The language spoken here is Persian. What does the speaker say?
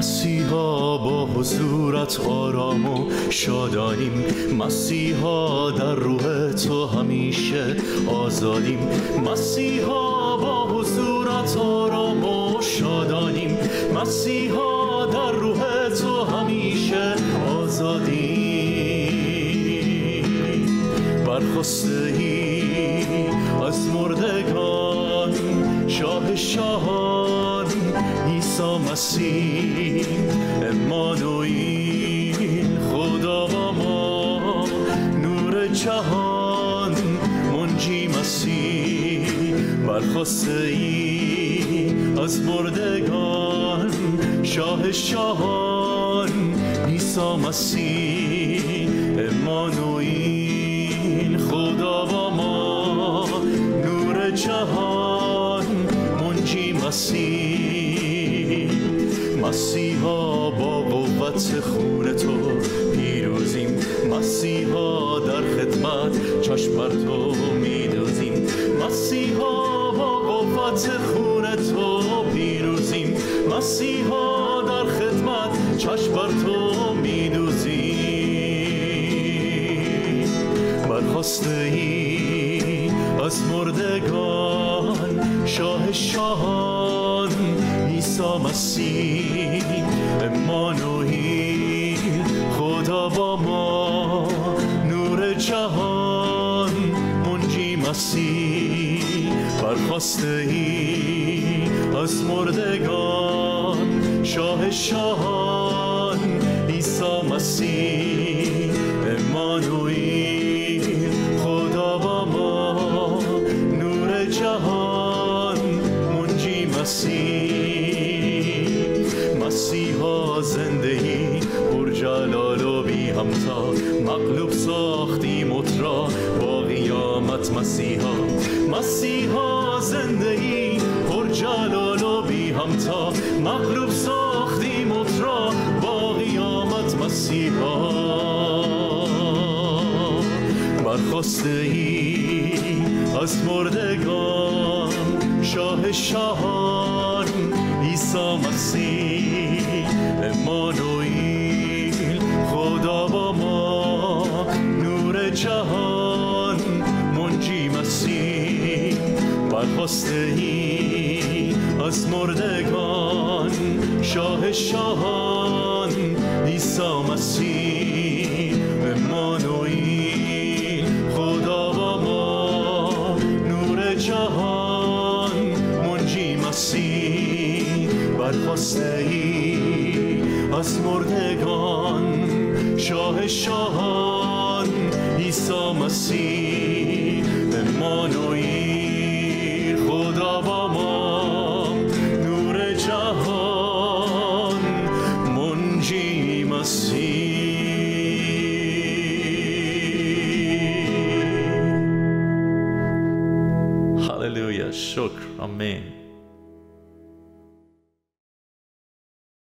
مسیحا با حضورت آرام و شادانیم مسیحا در روح تو همیشه آزادیم. مسیحا با حضورت آرام و شادانیم مسیحا در روح تو همیشه آزادیم. برخسته ای از مردگان شاه شاهان عیسی مسیح امانوئیل خدا و ما نور جهان منجی مسیح برخواسته ای از مردگان شاه شاهان عیسی مسیح امانوئیل خدا و ما نور جهان منجی مسیح مسیحا با قوت خون تو پیروزیم. مسیحا در خدمت چشم بر تو میدوزیم. مسیحا با قوت خون تو پیروزیم. مسیحا در خدمت چشم بر تو میدوزیم. ای از مردگان شاه شاهان عیسی مسیح امانوئیل خدا با ما نور جهان منجی مسیح برخواسته ای از مردگان شاه شاهان عیسی مسیح امانوئیل خدا با ما نور جهان منجی مغلوب ساختی مترا با قیامت مسیحا. مسیحا زندگی پر جلال و بی همتا. مغلوب ساختی مترا با قیامت مسیحا. برخواسته ای از مردگان شاه شاهان عیسی مسیح. برخواسته ای از مردگان شاه شاهان عیسی مسیح امانوئیل خدا با ما نور جهان منجی مسیح برخواسته ای از مردگان شاه شاهان عیسی مسیح امانوئیل. منجی مسیح هللویا شکر آمین